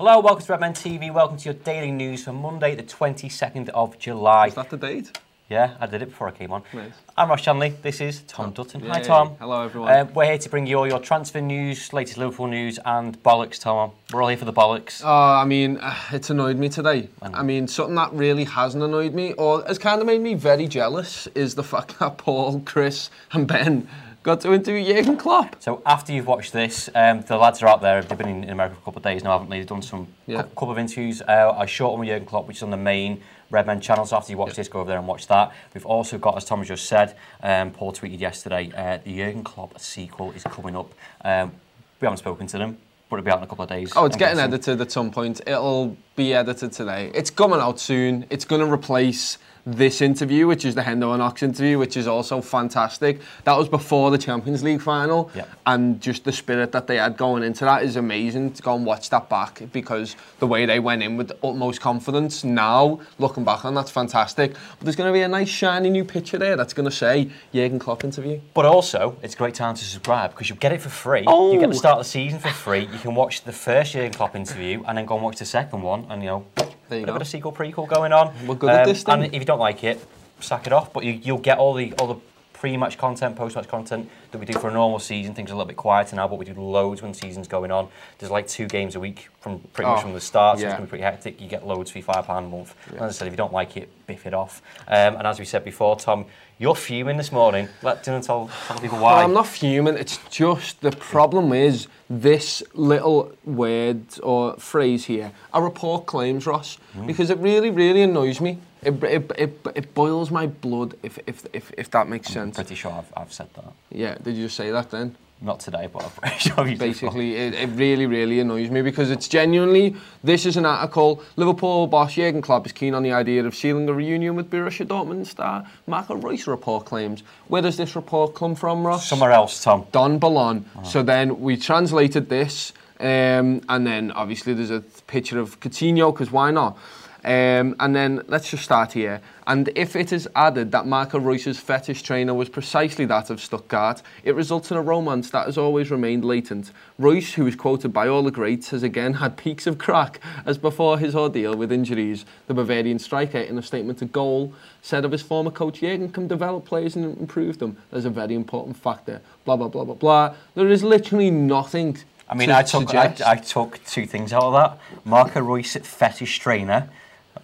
Hello, welcome to Redmen TV. Welcome to your daily news for Monday, the 22nd of July. Is that the date? Yeah, I did it before I came on. Nice. I'm Ross Shanley. This is Tom Dutton. Hi, Tom. Hello, everyone. Uh, we're here to bring you all your transfer news, latest Liverpool news, and bollocks, Tom. We're all here for the bollocks. Oh, I mean, uh, it's annoyed me today. I mean, something that really hasn't annoyed me, or has kind of made me very jealous, is the fact that Paul, Chris, and Ben got to interview Jurgen Klopp. So after you've watched this, um, the lads are out there. They've been in, in America for a couple of days now, haven't they? They've done some Yeah. couple of interviews. Uh, I shot one with Jurgen Klopp, which is on the main Redmen channel. So after you watch this, go over there and watch that. We've also got, as Thomas just said, um, Paul tweeted yesterday, uh, the Jurgen Klopp sequel is coming up. Um, we haven't spoken to them, but it'll be out in a couple of days. Oh, it's I'm getting guessing. edited at some point. It'll be edited today. It's coming out soon. It's going to replace this interview, which is the Hendo and Ox interview, which is also fantastic. That was before the Champions League final, Yeah. and just the spirit that they had going into that is amazing. To go and watch that back because the way they went in with the utmost confidence. Now, looking back on, that's fantastic. But there's going to be a nice shiny new picture there that's going to say Jurgen Klopp interview. But also, it's a great time to subscribe because you get it for free. Oh. You get oh. the start of the season for free. You can watch the first Jurgen Klopp interview and then go and watch the second one, and you know, There you a bit go. of a sequel prequel going on. Um, We're good at this then. And if you don't like it, sack it off. But you, you'll get all the all the pre-match content, post-match content that we do for a normal season. Things are a little bit quieter now, but we do loads when the season's going on. There's like two games a week from pretty much Oh, from the start, so yeah. it's going to be pretty hectic. You get loads for your five pound a month. And as I said, if you don't like it, biff it off. Um, and as we said before, Tom, you're fuming this morning. Let Dylan tell, tell people why. Well, I'm not fuming. It's just the problem is this little word or phrase here. A report claims, Ross, Hmm. because it really, really annoys me. It, it, it, it boils my blood, if, if, if, if that makes sense. pretty sure I've, I've said that. Yeah, did you just say that then? Not today, but I'm pretty sure you've Basically, it, it really, really annoys me because it's genuinely, this is an article, Liverpool boss Jurgen Klopp is keen on the idea of sealing a reunion with Borussia Dortmund star Marco Reus report claims. Where does this report come from, Ross? Somewhere else, Tom. Don Balon. So then we translated this, um, and then obviously there's a picture of Coutinho, because why not? Um, and then let's just start here. And if it is added that Marco Reus's fetish trainer was precisely that of Stuttgart, it results in a romance that has always remained latent. Reus, who is quoted by all the greats, has again had peaks of crack as before his ordeal with injuries. The Bavarian striker, in a statement to Goal, said of his former coach Jurgen can develop players and improve them. There's a very important factor. Blah blah blah blah blah. There is literally nothing. I mean, I took I. I took two things out of that. Marco Reus fetish trainer.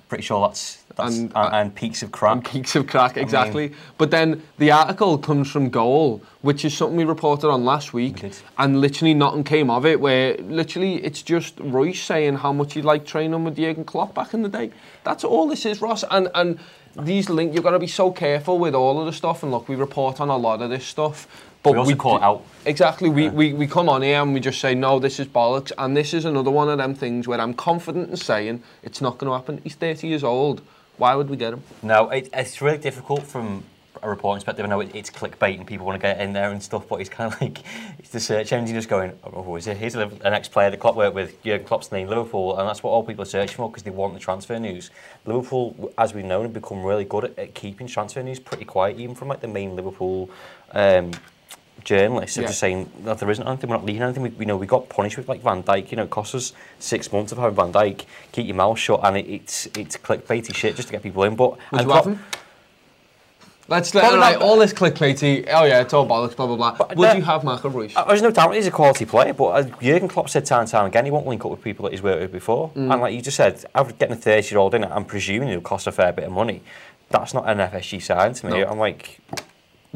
Pretty sure that's, that's And- and, uh, and, peaks of crack. and peaks of crack, exactly. but then the article comes from Goal, which is something we reported on last week, did. and literally nothing came of it. Where literally it's just Reus saying how much he liked training with Jurgen Klopp back in the day. That's all this is, Ross. And and these links, you've got to be so careful with all of the stuff. And look, we report on a lot of this stuff, but We also call d- out. Exactly. We, we we come on here and we just say no, this is bollocks, and this is another one of them things where I'm confident in saying it's not going to happen. He's 30 years old. Why would we get him? No, it, it's really difficult from a reporting perspective. I know it, it's clickbait and people want to get in there and stuff, but it's kind of like it's the search engine just going, oh, who is it? Here's an ex-player that Klopp worked with, Jurgen Klopp's name, Liverpool, and that's what all people are searching for because they want the transfer news. Liverpool, as we know, have become really good at, at keeping transfer news pretty quiet, even from like the main Liverpool. Um, journalists are Yeah. just saying that there isn't anything, we're not leaking anything. We, we know we got punished with like Van Dijk. You know, it cost us six months of having Van Dijk. Keep your mouth shut, and it, it's it's clickbaity shit just to get people in. But Would and you Klopp- Let's let, Probably right, all this clickbaity. Oh yeah, it's all bollocks. Blah blah blah. But Would you have Marco Reus? There's no doubt he's a quality player, but uh, Jurgen Klopp said time and time again he won't link up with people that he's worked with before. Mm. And like you just said, getting a 30 year old in, I'm presuming it'll cost a fair bit of money. That's not an FSG sign to me. No. I'm like,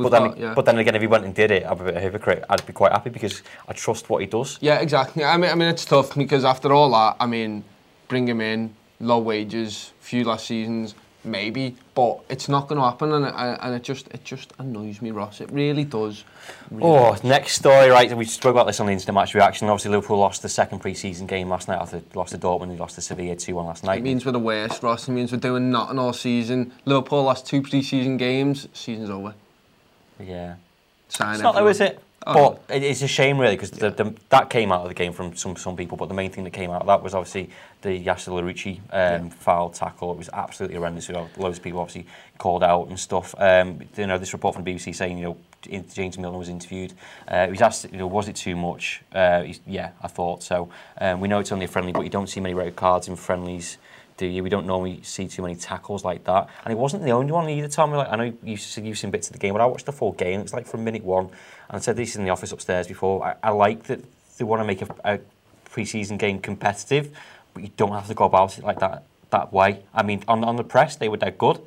but then, got- yeah. but then again, if he went and did it, I'd be a hypocrite. I'd be quite happy because I trust what he does. Yeah, exactly. I mean, I mean, it's tough because after all that, I mean, bring him in, low wages, few last seasons, maybe, but it's not going to happen, and it, and it just it just annoys me, Ross. It really does. Really Oh, does. next story, right? We spoke about this on the instant match reaction. Obviously, Liverpool lost the second pre-season game last night after lost to Dortmund. They lost to Sevilla 2-1 last night. It means we're the worst, Ross. It means we're doing nothing all season. Liverpool lost two pre-season games. Season's over. Yeah. Sign It's not though, is it? Oh, But it- it's a shame, really, because the, the, that came out of the game from some, some people. But the main thing that came out of that was obviously the Yasser Larouci um, foul tackle. It was absolutely horrendous. You know, loads of people obviously called out and stuff. Um, you know, this report from the BBC saying, you know, James Milner was interviewed. Uh, he was asked, you know, was it too much? Uh, he's, yeah, I thought so. Um, we know it's only a friendly, but you don't see many red cards in friendlies. Do you? We don't normally see too many tackles like that, and it wasn't the only one either. Tommy, like I know you said you've seen bits of the game, but I watched the full game. It's like from minute one, and I said this in the office upstairs before. I, I like that they want to make a, a pre-season game competitive, but you don't have to go about it like that that way. I mean, on on the press they were dead good.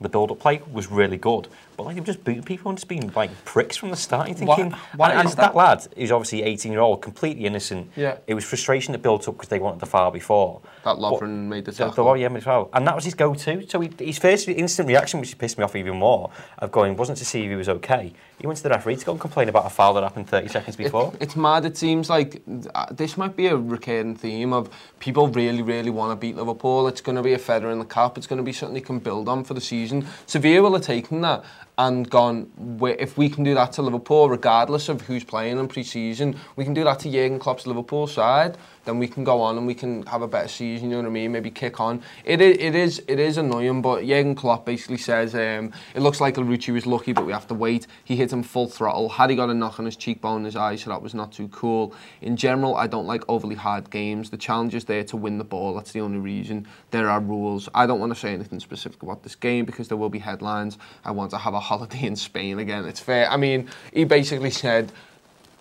The build-up play was really good, but like they've just booting people and just being like pricks from the start. You're thinking, why and, and is that? that? lad who's obviously 18 year old, completely innocent. Yeah. It was frustration that built up because they wanted the foul before. That But- Lovren made the the, tackle. the, yeah, as well. And that was his go-to. So he, his first instant reaction, which pissed me off even more, of going wasn't to see if he was okay. He went to the referee to go and complain about a foul that happened 30 seconds before. It, it's mad. It seems like uh, this might be a recurring theme of people really, really want to beat Liverpool. It's going to be a feather in the cap. It's going to be something they can build on for the season. Sevilla will have taken that and gone, if we can do that to Liverpool, regardless of who's playing in pre-season, we can do that to Jurgen Klopp's Liverpool side, then we can go on and we can have a better season, you know what I mean? Maybe kick on. It is, it is, it is annoying, but Jurgen Klopp basically says um, it looks like Larouci was lucky, but we have to wait. He hit him full throttle. Had he got a knock on his cheekbone, his eye, so that was not too cool. In general, I don't like overly hard games. The challenge is there to win the ball. That's the only reason. There are rules. I don't want to say anything specific about this game because there will be headlines. I want to have a holiday in Spain again. It's fair. I mean, he basically said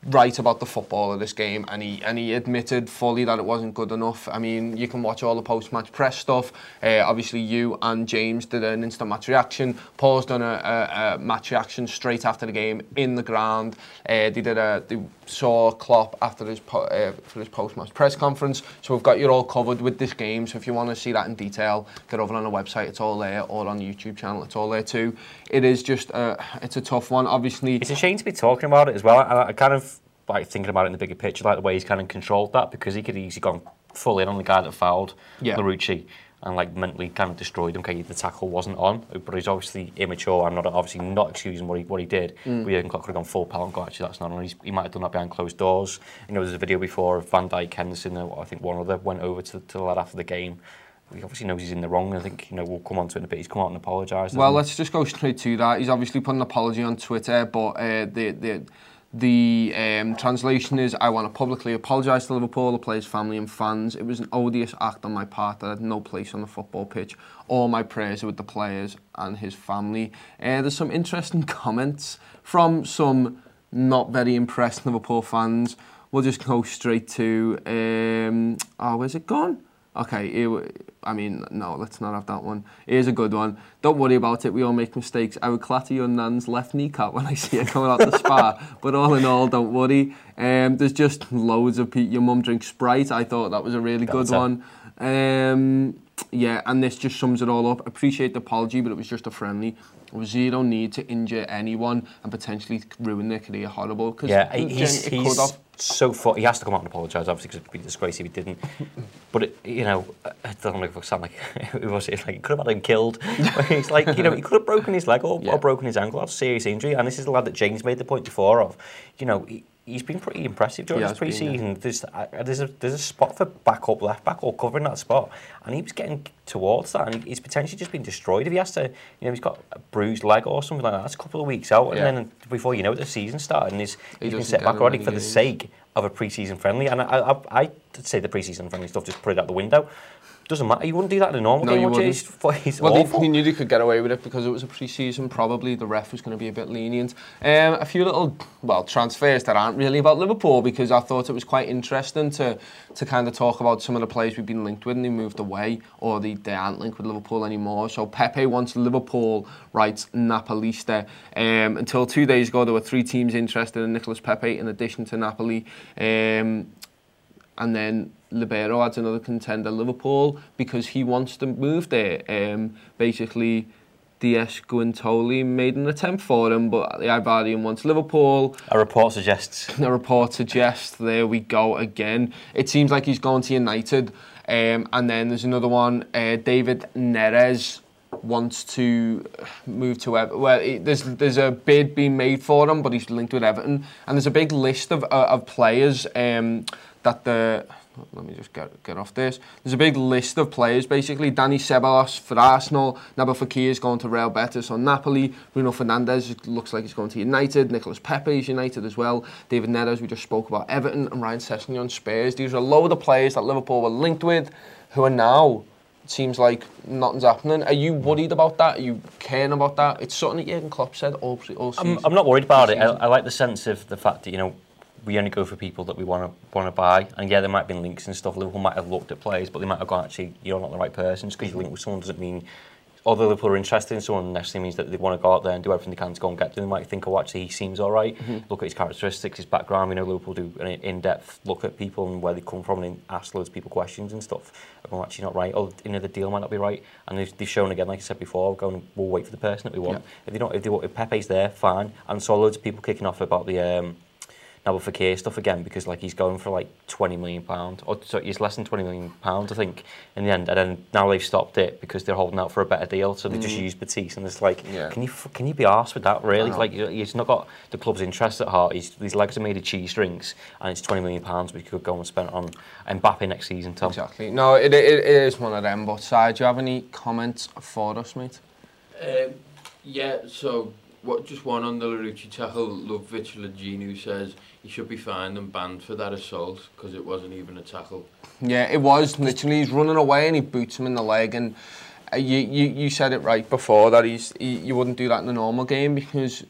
right about the football of this game and he and he admitted fully that it wasn't good enough. I mean, you can watch all the post-match press stuff. Uh, obviously, you and James did an instant match reaction. Paul's done a, a, a match reaction straight after the game in the ground. Uh, they did a they saw Klopp after his po- uh, for his post-match press conference. So we've got you all covered with this game. So if you want to see that in detail, get over on the website. It's all there, or on the YouTube channel. It's all there too. It is just uh, it's a tough one. Obviously, It's a shame to be talking about it as well. I, I kind of like thinking about it in the bigger picture, like the way he's kind of controlled that because he could easily gone full in on the guy that fouled Yeah. Larouci and like mentally kind of destroyed him. Okay, the tackle wasn't on, but he's obviously immature. I'm not obviously not excusing what he what he did. Mm. But Jurgen Klopp could have gone full pal and got actually that's not on. He's, he might have done that behind closed doors. You know, there's a video before of Van Dijk, Henderson, I think one other went over to, to the lad after the game. He obviously knows he's in the wrong. I think you know we'll come on to it in a bit. He's come out and apologised. Well, let's just go straight to that. He's obviously put an apology on Twitter, but uh, the the the um, translation is: I want to publicly apologise to Liverpool, the players' family, and fans. It was an odious act on my part that had no place on the football pitch. All my prayers are with the players and his family. Uh, there's some interesting comments from some not very impressed Liverpool fans. We'll just go straight to. Um, oh, where's it gone? Okay, here, I mean, no, let's not have that one. Here's a good one. Don't worry about it, we all make mistakes. I would clatter your nan's left kneecap when I see her coming out the spa. But all in all, don't worry. Um, there's just loads of people. Your mum drinks Sprite. I thought that was a really good one. Um, yeah, and this just sums it all up. Appreciate the apology, but it was just a friendly. There was zero need to injure anyone and potentially ruin their career horrible. Cause Yeah, it- he's, he's. So fu- He has to come out and apologise, obviously, because it'd be a disgrace if he didn't. but, it, you know, I don't know if I sound like, it was it? Like, he could have had him killed. He's like, you know, he could have broken his leg or, Yeah. or broken his ankle. A serious injury. And this is the lad that James made the point before of, you know, he, he's been pretty impressive during He his has been, yeah. pre-season. There's, uh, there's, a, there's a spot for back-up, left-back, or covering that spot. And he was getting towards that, and he's potentially just been destroyed. If he has to, you know, he's got a bruised leg or something like that, that's a couple of weeks out. Yeah. And then before you know it, the season started, and he's, He he's been set back already for the sake of a pre-season friendly. And I, I, I'd say the pre-season friendly stuff just put it out the window. Doesn't matter. You wouldn't do that in a normal No, game, you would wouldn't. It's Well, awful. they, he knew they could get away with it because it was a pre-season. Probably the ref was going to be a bit lenient. Um, a few little, well, transfers that aren't really about Liverpool because I thought it was quite interesting to to kind of talk about some of the players we've been linked with and they moved away or they, they aren't linked with Liverpool anymore. So Pepe wants Liverpool, writes Napolista. Um, until two days ago, there were three teams interested in Nicolas Pepe in addition to Napoli. Um, and then Libero adds another contender, Liverpool, because he wants to move there. Um, basically, DS Giuntoli made an attempt for him, but the Ivorian wants Liverpool. A report suggests A report suggests there we go again. It seems like he's going to United. Um, and then there's another one, uh, David Neres wants to move to Everton. Well, it, there's there's a bid being made for him, but he's linked with Everton. And there's a big list of uh, of players um, that the let me just get get off this. There's a big list of players basically. Danny Ceballos for Arsenal, Nabil Fekir is going to Real Betis on Napoli. Bruno Fernandes looks like he's going to United. Nicolas Pepe is United as well. David Neres, we just spoke about Everton, and Ryan Sessegnon on Spurs. These are a load of players that Liverpool were linked with, who are now. It seems like nothing's happening. Are you worried about that? Are you caring about that? It's something that Jurgen Klopp said all, all season. I'm, I'm not worried about it. I, I like the sense of the fact that you know we only go for people that we want to want to buy. And yeah, there might have been links and stuff. Liverpool might have looked at players, but they might have gone actually you're not the right person. Just because you link with someone doesn't mean. Although Liverpool are interested in someone, necessarily means that they want to go out there and do everything they can to go and get them. They might think, oh, actually, he seems all right. Look at his characteristics, his background. We know Liverpool do an in-depth look at people and where they come from and ask loads of people questions and stuff. Oh, actually not right. Oh, you know, the deal might not be right. And they've, they've shown again, like I said before, going, we'll wait for the person that we want. Yeah. If they don't, if, they, if Pepe's there, fine. And saw loads of people kicking off about the um, Nabil Fekir stuff again because like he's going for like 20 million pound or so he's less than 20 million pounds I think in the end and then now they've stopped it because they're holding out for a better deal so they just use Batiste and it's like Yeah. can you can you be arsed with that really like he's not got the club's interest at heart he's, these legs are made of cheese strings and it's 20 million pounds we could go and spend on Mbappe next season Tom Exactly. No, it, it, it is one of them. But Si, do you have any comments for us, mate? Um, yeah, so what? Just one on the Larouci tackle. Lukovic Laginu says he should be fined and banned for that assault because it wasn't even a tackle. Yeah, it was literally he's running away and he boots him in the leg and uh, you, you you said it right before that he's he, you wouldn't do that in a normal game because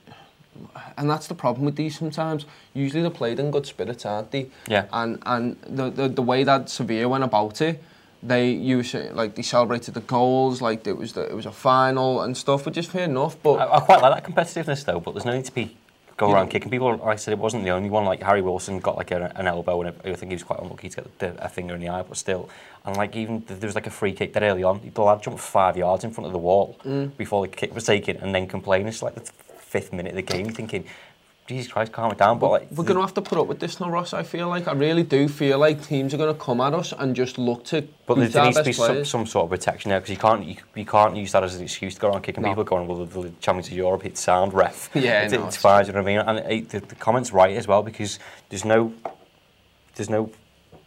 and that's the problem with these sometimes. Usually they're played in good spirits, aren't they? Yeah. And and the the, the way that Sevilla went about it, they you were saying, like they celebrated the goals like it was the, it was a final and stuff, which is fair enough. But I, I quite like that competitiveness though, but there's no need to be go around kicking people. Like I said, it wasn't the only one. Like Harry Wilson got like a, an elbow, and I think he was quite unlucky to get the, a finger in the eye, but still. And like even there was like a free kick that early on, the lad jumped five yards in front of the wall mm. before the kick was taken, and then complaining. It's like the fifth minute of the game, you're thinking. Jesus Christ, calm it down. But like, We're going to have to put up with this now, Ross. I feel like I really do feel like teams are going to come at us and just look to. But there, there needs to be some, some sort of protection there because you can't you, you can't use that as an excuse to go around kicking No. people going well the, the champions of Europe it's sound ref Yeah, it's, no, it's it's fine you know what I mean and it, the, the comments right as well because there's no there's no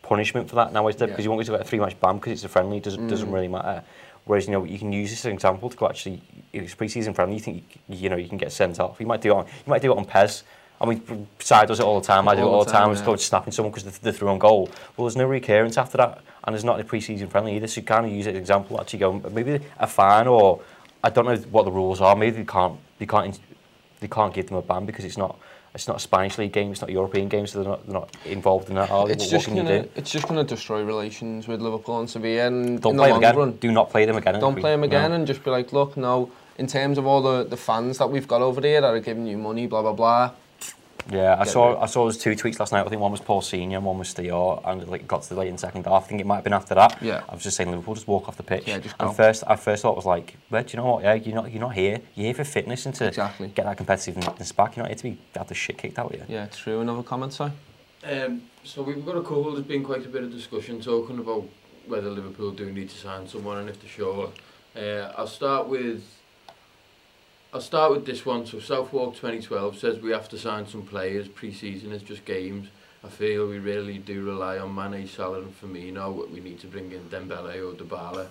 punishment for that now is there Yeah. because you want to get a three match ban because it's a friendly it doesn't doesn't mm. really matter whereas you know you can use this as an example to go actually if it's pre-season friendly you think you, you know you can get sent off you might do it on you might do it on Pez I mean, Side does it all the time. I do it All the time. time, Just yeah. go snapping someone because they, they threw on goal. Well, there's no recurrence after that, and it's not a pre-season friendly either. So you kind of use it as an example. Actually, go maybe a fine or I don't know what the rules are. Maybe they can't they can't they can't give them a ban because it's not it's not a Spanish league game. It's not a European game, so they're not, they're not involved in that. Are they? It's what just can you gonna do? it's just gonna destroy relations with Liverpool and Sevilla and Don't in the play them again. run. Do not play them again. Don't play them No. again and just be like, look, no. In terms of all the, the fans that we've got over there that are giving you money, blah blah blah. Yeah, I saw rid. I saw those two tweets last night. I think one was Paul Senior and one was Theo, and it like got to the late in second half. I think it might have been after that. Yeah. I was just saying Liverpool just walk off the pitch. Yeah, just and first, I first thought was like, well, do you know what? Yeah, you're not you're not here. You're here for fitness and to Exactly. get that competitiveness back. You're not here to be have the shit kicked out of you. Yeah, true. Another comment, Si? Um, so we've got a couple. There's been quite a bit of discussion talking about whether Liverpool do need to sign someone and if they're sure. Uh, I'll start with. I'll start with this one. So Southwark 2012 says we have to sign some players. Pre-season is just games. I feel we really do rely on Mane, Salah and Firmino. We need to bring in Dembele or Dybala.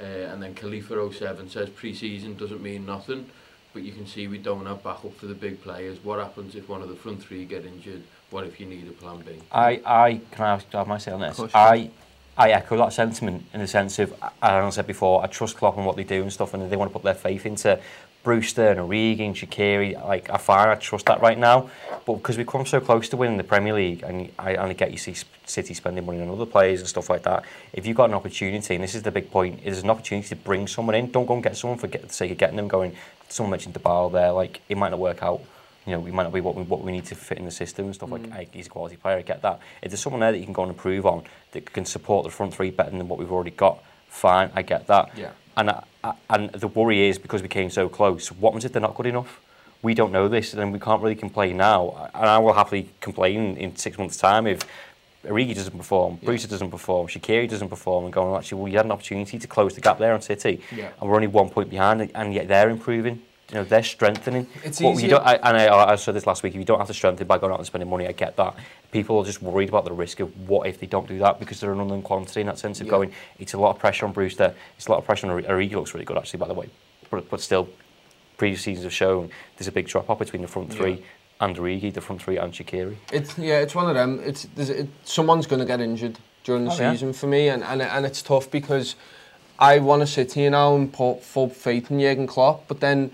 Uh, and then Khalifa 07 says pre-season doesn't mean nothing, but you can see we don't have backup for the big players. What happens if one of the front three get injured? what if you need a plan B? I, I can I have my say on this? I, I echo that sentiment in the sense of, as I said before, I trust Klopp and what they do and stuff, and they want to put their faith into Brewster and Origi and Shaqiri. Like I find I trust that right now, but because we've come so close to winning the Premier League, and I only get you see City spending money on other players and stuff like that. If you've got an opportunity, and this is the big point, is an opportunity to bring someone in. Don't go and get someone for the sake of getting them. Going, someone mentioned Dybala there, like it might not work out you know, we might not be what we, what we need to fit in the system and stuff like mm. like he's a quality player, I get that. If there's someone there that you can go and improve on that can support the front three better than what we've already got, fine, I get that. Yeah. And I, I, and the worry is because we came so close, what happens if they're not good enough? We don't know this, and we can't really complain now. And I will happily complain in six months' time if Origi doesn't perform, Brewster doesn't perform, Shaqiri doesn't perform, and going, actually, well, you had an opportunity to close the gap there on City, Yeah. and we're only one point behind, and yet they're improving. You know, they're strengthening. It's What you don't, I, and I, I said this last week. If you don't have to strengthen by going out and spending money, I get that. People are just worried about the risk of what if they don't do that because they're an unknown quantity in that sense of Yeah. going. It's a lot of pressure on Brewster. It's a lot of pressure on Origi. Looks really good actually, by the way. But, but still, previous seasons have shown there's a big drop off between the front three and Origi, the front three and Shaqiri. It's yeah, it's one of them. It's it, someone's going to get injured during the Oh, yeah. season for me, and, and and it's tough because I want to sit here now and put full faith in Jurgen Klopp, but then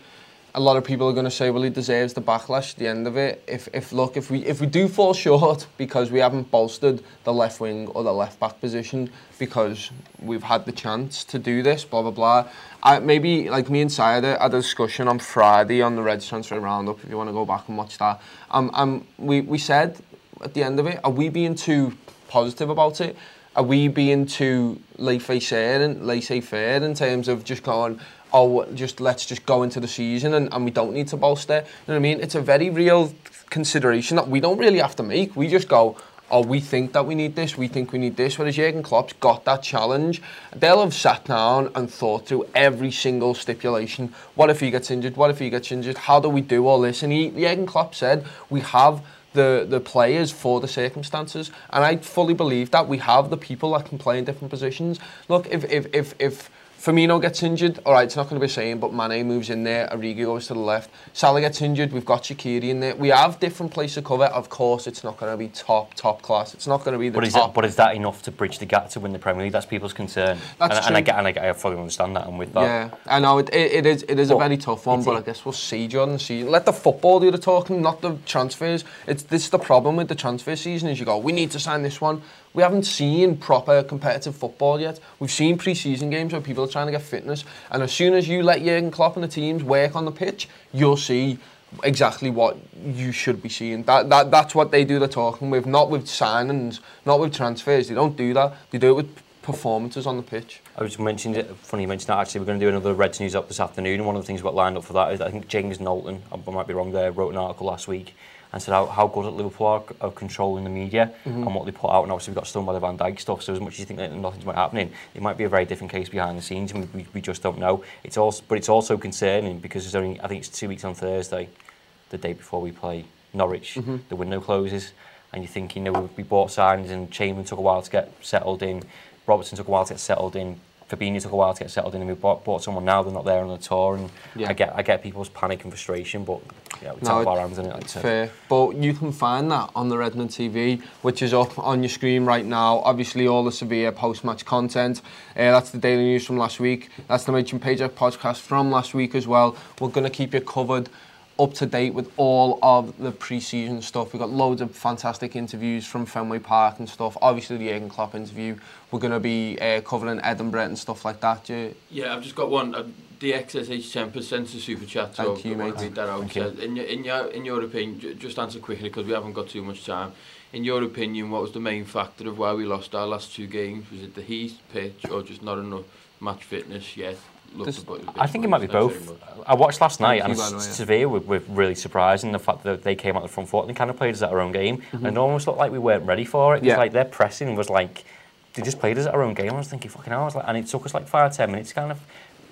a lot of people are going to say, well, he deserves the backlash at the end of it. If if look, if we if we do fall short because we haven't bolstered the left wing or the left back position because we've had the chance to do this, blah blah blah. I, maybe like me and Syed had a discussion on Friday on the Reds transfer roundup. If you want to go back and watch that, um, um, we we said at the end of it, are we being too positive about it? Are we being too laissez-faire and laissez-faire in terms of just going, oh, just let's just go into the season and, and we don't need to bolster? You know what I mean? It's a very real consideration that we don't really have to make. We just go, oh, we think that we need this, we think we need this. Whereas Jurgen Klopp's got that challenge. They'll have sat down and thought through every single stipulation. What if he gets injured? What if he gets injured? How do we do all this? And he, Jurgen Klopp said, we have the, the players for the circumstances. And I fully believe that we have the people that can play in different positions. Look, if, if, if, if Firmino gets injured, all right, it's not going to be the same, but Mane moves in there, Origi goes to the left. Salah gets injured, we've got Shaqiri in there. We have different places to cover. Of course, it's not going to be top, top class. It's not going to be the But is, top. that, but is that enough to bridge the gap to win the Premier League? That's people's concern. That's and, and I true. get, and I, get, I fully understand that. And with that, Yeah, I know it, it, it is. It is a very tough one, but I guess we'll see the season. Let the football do the talking, not the transfers. It's this is the problem with the transfer season is you go, we need to sign this one. We haven't seen proper competitive football yet. We've seen pre-season games where people are trying to get fitness, and as soon as you let Jurgen Klopp and the teams work on the pitch, you'll see exactly what you should be seeing. That, that that's what they do the talking with, not with signings, not with transfers. They don't do that. They do it with performances on the pitch. I was mentioned it. Funny you mentioned that. Actually, we're going to do another Reds news up this afternoon. One of the things we've got lined up for that is I think James Knowlton, I might be wrong there, wrote an article last week and said how, how good at Liverpool are of controlling the media mm-hmm. and what they put out. And obviously, we've got the Van Dijk stuff. So as much as you think that nothing's happening, it might be a very different case behind the scenes, and we, we, just don't know. It's also, but it's also concerning because there's only I think it's two weeks on Thursday, the day before we play Norwich. Mm-hmm. The window closes, and you're thinking, you know, we, we bought signings, and Chamberlain took a while to get settled in. Robertson took a while to get settled in. Fabinho took a while to get settled in, and we bought, bought someone now. They're not there on the tour, and Yeah. I get I get people's panic and frustration, but yeah, we No, our hands in it. Like fair, but you can find that on the Redmen TV, which is up on your screen right now. Obviously, all the Sevilla post-match content. Uh, that's the daily news from last week. That's the Mitch and Pajak podcast from last week as well. We're going to keep you covered, up to date with all of the pre-season stuff. We've got loads of fantastic interviews from Fenway Park and stuff. Obviously, the Jurgen Klopp interview. We're going to be uh, covering Edinburgh and stuff like that. Yeah, yeah I've just got one. Uh, DXSH Temper sent a super chat. So Thank you, mate. Read that out. Says, in, your, in, your, in your opinion, just answer quickly because we haven't got too much time. In your opinion, what was the main factor of why we lost our last two games? Was it the heat, pitch, or just not enough match fitness yet? Looked a bit- I think it might be both. I watched last night, and you, by the way. Sevilla were, were really surprised in the fact that they came out the front foot and they kind of played us at our own game, and it almost looked like we weren't ready for it. It was Yeah. like their pressing was like they just played us at our own game. I was thinking, fucking hell, I was like, and it took us like five, ten minutes to kind of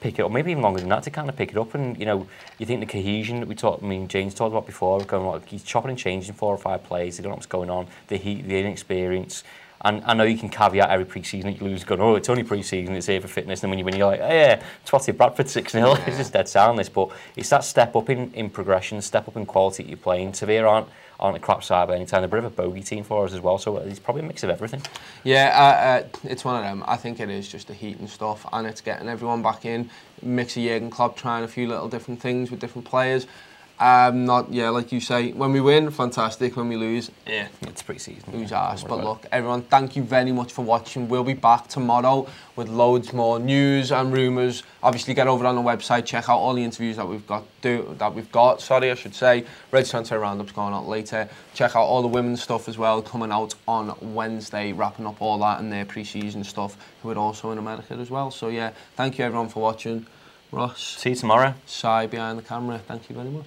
pick it up, maybe even longer than that to kind of pick it up. And you know, you think the cohesion that we talked, I mean, James talked about before, going like he's chopping and changing four or five plays. They don't know what's going on. The heat, the inexperience. And I know you can caveat every pre-season that you lose, going, oh, it's only pre-season, it's here for fitness. And then when you win, you're like, oh, yeah, twatted Bradford 6-0. it's just dead sound, this. But it's that step up in, in progression, step up in quality that you're playing. Sevilla aren't, on the crap side by any time. They're a bit of a bogey team for us as well, so it's probably a mix of everything. Yeah, uh, uh, it's one of them. I think it is just the heat and stuff, and it's getting everyone back in. Mix of Jurgen Klopp trying a few little different things with different players. Um, not yeah, like you say, when we win, fantastic. When we lose, yeah, It's pre-season. who's yeah, asked? But look, everyone, thank you very much for watching. We'll be back tomorrow with loads more news and rumours. Obviously, get over on the website, check out all the interviews that we've got. Do that we've got. Sorry, I should say. Red Transfer Roundup's going out later. Check out all the women's stuff as well, coming out on Wednesday, wrapping up all that and their pre-season stuff. Who are also in America as well. So yeah, thank you everyone for watching. Ross. See you tomorrow. Sai behind the camera. Thank you very much.